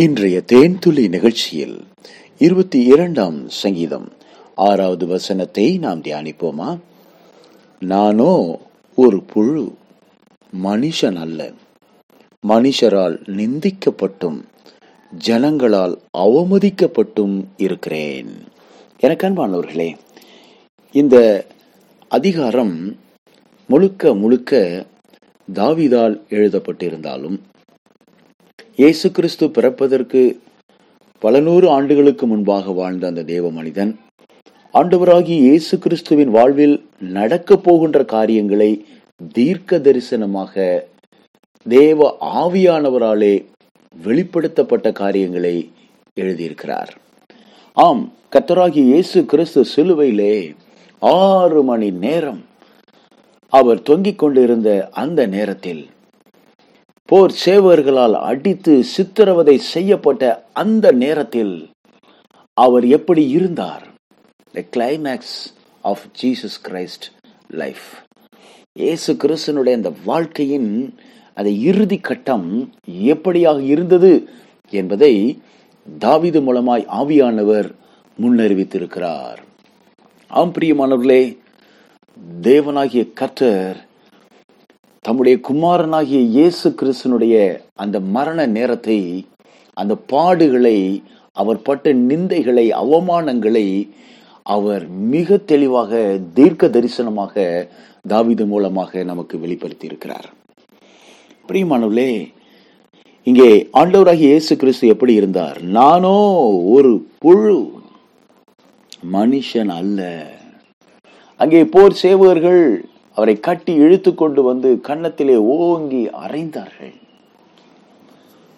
இன்றைய தேன்துளி நிகழ்ச்சியில் இருபத்தி இரண்டாம் சங்கீதம் ஆறாவது வசனத்தை நாம் தியானிப்போமா? நானோ ஒரு புழு மனுஷன் அல்ல. மனுஷரால் நிந்திக்கப்பட்டும் ஜனங்களால் அவமதிக்கப்பட்டும் இருக்கிறேன். எனக்கு அன்பானவர்களே இந்த அதிகாரம் முழுக்க முழுக்க தாவிதால் எழுதப்பட்டிருந்தாலும் இயேசு கிறிஸ்து பிறப்பதற்கு பல நூறு ஆண்டுகளுக்கு முன்பாக வாழ்ந்த அந்த தேவ மனிதன் ஆண்டவராகி இயேசு கிறிஸ்துவின் வாழ்வில் நடக்கப் போகின்ற காரியங்களை தீர்க்க தரிசனமாக தேவ ஆவியானவராலே வெளிப்படுத்தப்பட்ட காரியங்களை எழுதியிருக்கிறார். ஆம் கத்தராகி இயேசு கிறிஸ்து சிலுவையிலே ஆறு மணி நேரம் அவர் தொங்கிக் கொண்டிருந்த அந்த நேரத்தில் போர் சேவர்களால் அடித்து சித்திரவதை செய்யப்பட்ட அந்த நேரத்தில் அவர் எப்படி இருந்தார்? The climax of Jesus Christ life இயேசு கிறிஸ்தனுடைய அந்த வாழ்க்கையின் அந்த இறுதி கட்டம் எப்படியாக இருந்தது என்பதை தாவிது மூலமாய் ஆவியானவர் முன்னறிவித்திருக்கிறார். ஆம் பிரியமானவர்களே தேவனாகிய கத்தர் தம்முடைய குமாரனாகிய இயேசு கிறிஸ்தனுடைய அந்த மரண நேரத்தை அந்த பாடுகளை அவர் பட்ட நிந்தைகளை அவமானங்களை அவர் மிக தெளிவாக தீர்க்க தரிசனமாக தாவிது மூலமாக நமக்கு வெளிப்படுத்தி இருக்கிறார் பிரியமானவர்களே இங்கே ஆண்டவராகிய இயேசு கிறிஸ்து எப்படி இருந்தார்? நானோ ஒரு புழு மனுஷன் அல்ல. அங்கே போர் சேவகர்கள் அவரை கட்டி இழுத்து கொண்டு வந்து கன்னத்திலே ஓங்கி அறைந்தார்கள்.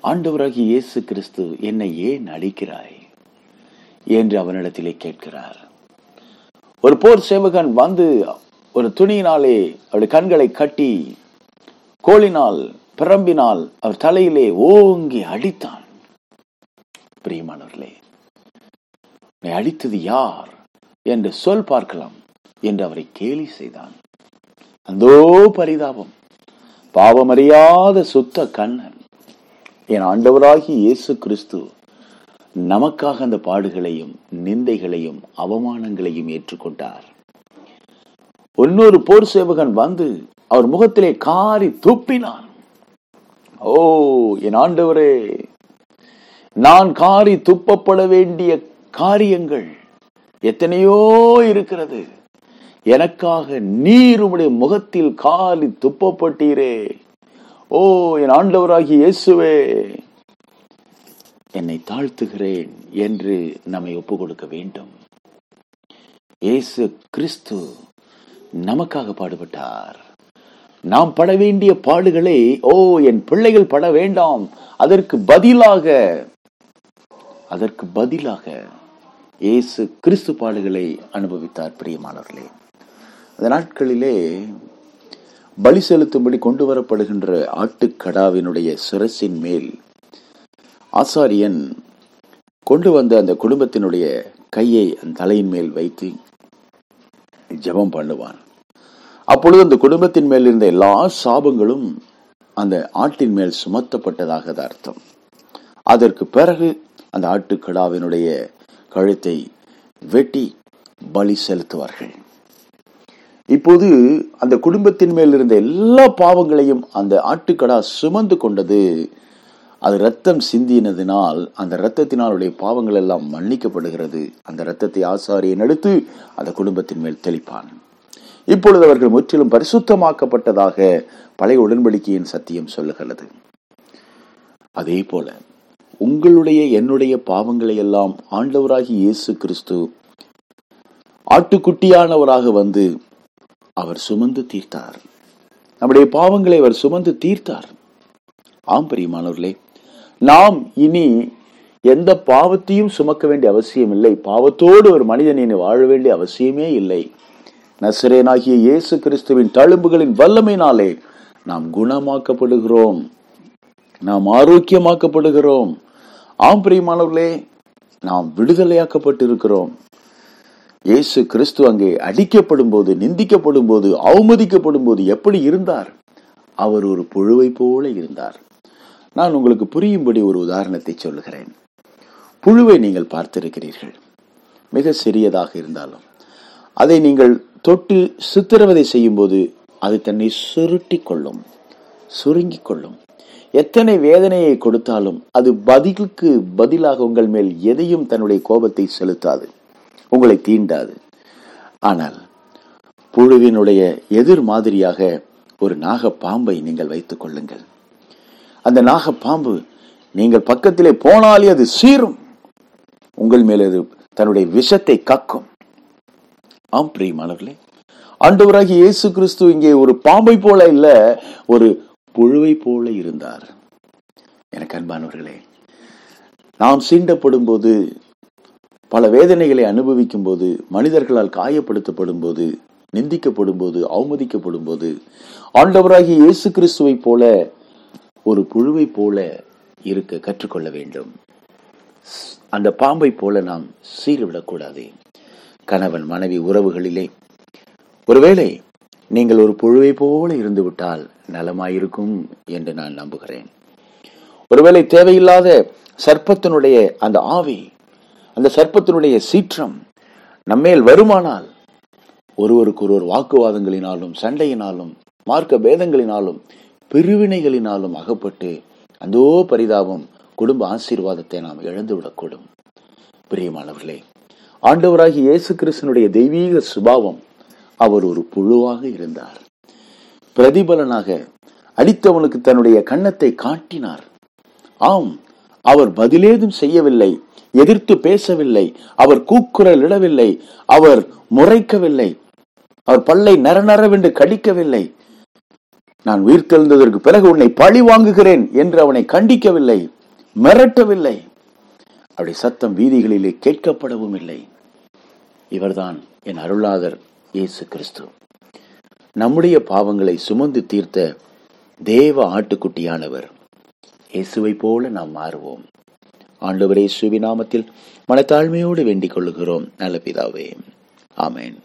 ஆண்டவராகி இயேசு கிறிஸ்து என்னை ஏன் அழிக்கிறாய் என்று அவனிடத்திலே கேட்கிறார். ஒரு போர் சேவகன் வந்து ஒரு துணியினாலே அவருடைய கண்களை கட்டி கோளினால் பிரம்பினால் அவர் தலையிலே ஓங்கி அடித்தான். பிரியமானவர்களே அடித்தது யார்? என்று சொல் பார்க்கலாம் என்று அவரை கேலி செய்தான். அந்தோ பரிதாபம். பாவமறியாத சுத்த கண்ணன். என் ஆண்டவராகி இயேசு கிறிஸ்து நமக்காக அந்த பாடுகளையும் நிந்தைகளையும் அவமானங்களையும் ஏற்றுக்கொண்டார். இன்னொரு போர் சேவகன் வந்து அவர் முகத்திலே காரி துப்பினான். ஓ என் ஆண்டவரே நான் காரி துப்பப்பட வேண்டிய காரியங்கள் எத்தனையோ இருக்கிறது. எனக்காக நீர் உம்முடைய முகத்தில் காலி துப்பப்பட்டீரே. ஓ என் ஆண்டவராகி இயேசுவே என்னை தாழ்த்துகிறேன் என்று நம்மை ஒப்பு கொடுக்க வேண்டும். இயேசு கிறிஸ்து நமக்காக பாடுபட்டார். நாம் பட வேண்டிய பாடுகளை ஓ என் பிள்ளைகள் பட வேண்டாம். அதற்கு பதிலாக அதற்கு பதிலாக இயேசு கிறிஸ்து பாடுகளை அனுபவித்தார் பிரியமானவர்களே. அந்த நாட்களிலே பலி செலுத்தும்படி கொண்டு வரப்படுகின்ற ஆட்டுக்கடாவினுடைய சிரசின் மேல் ஆசாரியன் கொண்டு வந்த அந்த குடும்பத்தினுடைய கையை அந்த தலையின் மேல் வைத்து ஜெபம் பண்ணுவான். அப்பொழுது அந்த குடும்பத்தின் மேல் இருந்த எல்லா சாபங்களும் அந்த ஆட்டின் மேல் சுமத்தப்பட்டதாக அர்த்தம். அதற்கு பிறகு அந்த ஆட்டுக்கடாவினுடைய கழுத்தை வெட்டி பலி செலுத்துவார்கள். இப்போது அந்த குடும்பத்தின் மேல் இருந்த எல்லா பாவங்களையும் அந்த ஆட்டுக்கடா சுமந்து கொண்டது. அது ரத்தம் சிந்தினதினால் அந்த ரத்தத்தினாலுடைய பாவங்கள் எல்லாம் மன்னிக்கப்படுகிறது. அந்த ரத்தத்தை ஆசாரியை எடுத்து அந்த குடும்பத்தின் மேல் தெளிப்பான். இப்பொழுது அவர்கள் முற்றிலும் பரிசுத்தமாக்கப்பட்டதாக பழைய உடன்படிக்கையின் சத்தியம் சொல்லுகிறது. அதே போல உங்களுடைய என்னுடைய பாவங்களை எல்லாம் ஆண்டவராகி இயேசு கிறிஸ்து ஆட்டுக்குட்டியானவராக வந்து அவர் சுமந்து தீர்த்தார். நம்முடைய பாவங்களை அவர் சுமந்து தீர்த்தார். ஆம் பெரியமானவர்களே நாம் இனி எந்த பாவத்தையும் சுமக்க வேண்டிய அவசியம் இல்லை. பாவத்தோடு ஒரு மனிதன் இனி வாழ வேண்டிய அவசியமே இல்லை. நசரேனாகிய இயேசு கிறிஸ்துவின் தழும்புகளின் வல்லமையினாலே நாம் குணமாக்கப்படுகிறோம். நாம் ஆரோக்கியமாக்கப்படுகிறோம். ஆம் பிரியமானவர்களே நாம் விடுதலையாக்கப்பட்டிருக்கிறோம். இயேசு கிறிஸ்து அங்கே அடிக்கப்படும் போது நிந்திக்கப்படும் போது அவமதிக்கப்படும் போது எப்படி இருந்தார்? அவர் ஒரு புழுவை போல இருந்தார். நான் உங்களுக்கு புரியும்படி ஒரு உதாரணத்தை சொல்லுகிறேன். புழுவை நீங்கள் பார்த்திருக்கிறீர்கள். மிக சிறியதாக இருந்தாலும். அதை நீங்கள் தொட்டு சித்திரவதை செய்யும் போது அது தன்னை சுருட்டி கொள்ளும் சுருங்கி கொள்ளும். எத்தனை வேதனையை கொடுத்தாலும் அது பதிலுக்கு பதிலாக உங்கள் மேல் எதையும் தன்னுடைய கோபத்தை செலுத்தாது. உங்களை தீண்டாது. ஆனால் புழுவினுடைய எதிர் மாதிரியாக ஒரு நாக பாம்பை நீங்கள் வைத்துக் கொள்ளுங்கள். அந்த நாக பாம்பு நீங்கள் பக்கத்திலே போனாலே அது சீரும் உங்கள் மேல் அது தன்னுடைய விஷத்தை கக்கும். ஆம் பிரியமானவர்களே ஆண்டவராகி இயேசு கிறிஸ்து இங்கே ஒரு பாம்பை போல இல்ல ஒரு புழுவை போல இருந்தார். எனக்கு அன்பானவர்களே நாம் சீண்டப்படும் போது பல வேதனைகளை அனுபவிக்கும் போது மனிதர்களால் காயப்படுத்தப்படும் போது நிந்திக்கப்படும் போது அவமதிக்கப்படும் போது ஆண்டவராகிய இயேசு கிறிஸ்துவை போல ஒரு புழுவை போல இருக்க கற்றுக்கொள்ள வேண்டும். அந்த பாம்பை போல நாம் சீர்விடக்கூடாது. கணவன் மனைவி உறவுகளிலே. ஒருவேளை நீங்கள் ஒரு புழுவை போல இருந்து விட்டால் நலமாயிருக்கும் என்று நான் நம்புகிறேன். ஒருவேளை தேவையில்லாத சர்ப்பத்தினுடைய அந்த ஆவி அந்த சர்ப்பத்தினுடைய சீற்றம் நம்மேல் வருமானால் ஒருவருக்கு ஒருவர் வாக்குவாதங்களினாலும் சண்டையினாலும் மார்க்க பேதங்களினாலும் பிரிவினைகளினாலும் அகப்பட்டு அந்தோ பரிதாபம் குடும்ப ஆசீர்வாதத்தை நாம் இழந்துவிடக்கூடும். பிரியமானவர்களே ஆண்டவராகி இயேசு கிறிஸ்தனுடைய தெய்வீக சுபாவம் அவர் ஒரு புழுவாக இருந்தார். பிரதிபலனாக அடித்தவனுக்கு தன்னுடைய கன்னத்தை காட்டினார். ஆம் அவர் பதிலேதும் செய்யவில்லை. எதிர்த்து பேசவில்லை அவர் கூக்குரல் இடவில்லை அவர் முறைக்கவில்லை அவர் பல்லை நரநரவென்று கடிக்கவில்லை. நான் உயிர்த்தெழுந்ததற்கு பிறகு உன்னை பழி வாங்குகிறேன் என்று அவனை கண்டிக்கவில்லை மிரட்டவில்லை. அப்படி சத்தம் வீதிகளிலே கேட்கப்படவும் இல்லை. இவர்தான் என் அருளாதர் இயேசு கிறிஸ்து. நம்முடைய பாவங்களை சுமந்து தீர்த்த தேவ ஆட்டுக்குட்டியானவர். இயேசுவை போல நாம் மாறுவோம். ஆண்டவரே சுவி நாமத்தில் மனத்தாழ்மையோடு வேண்டிக் கொள்ளுகிறோம். நல்ல பிதாவே. ஆமேன்.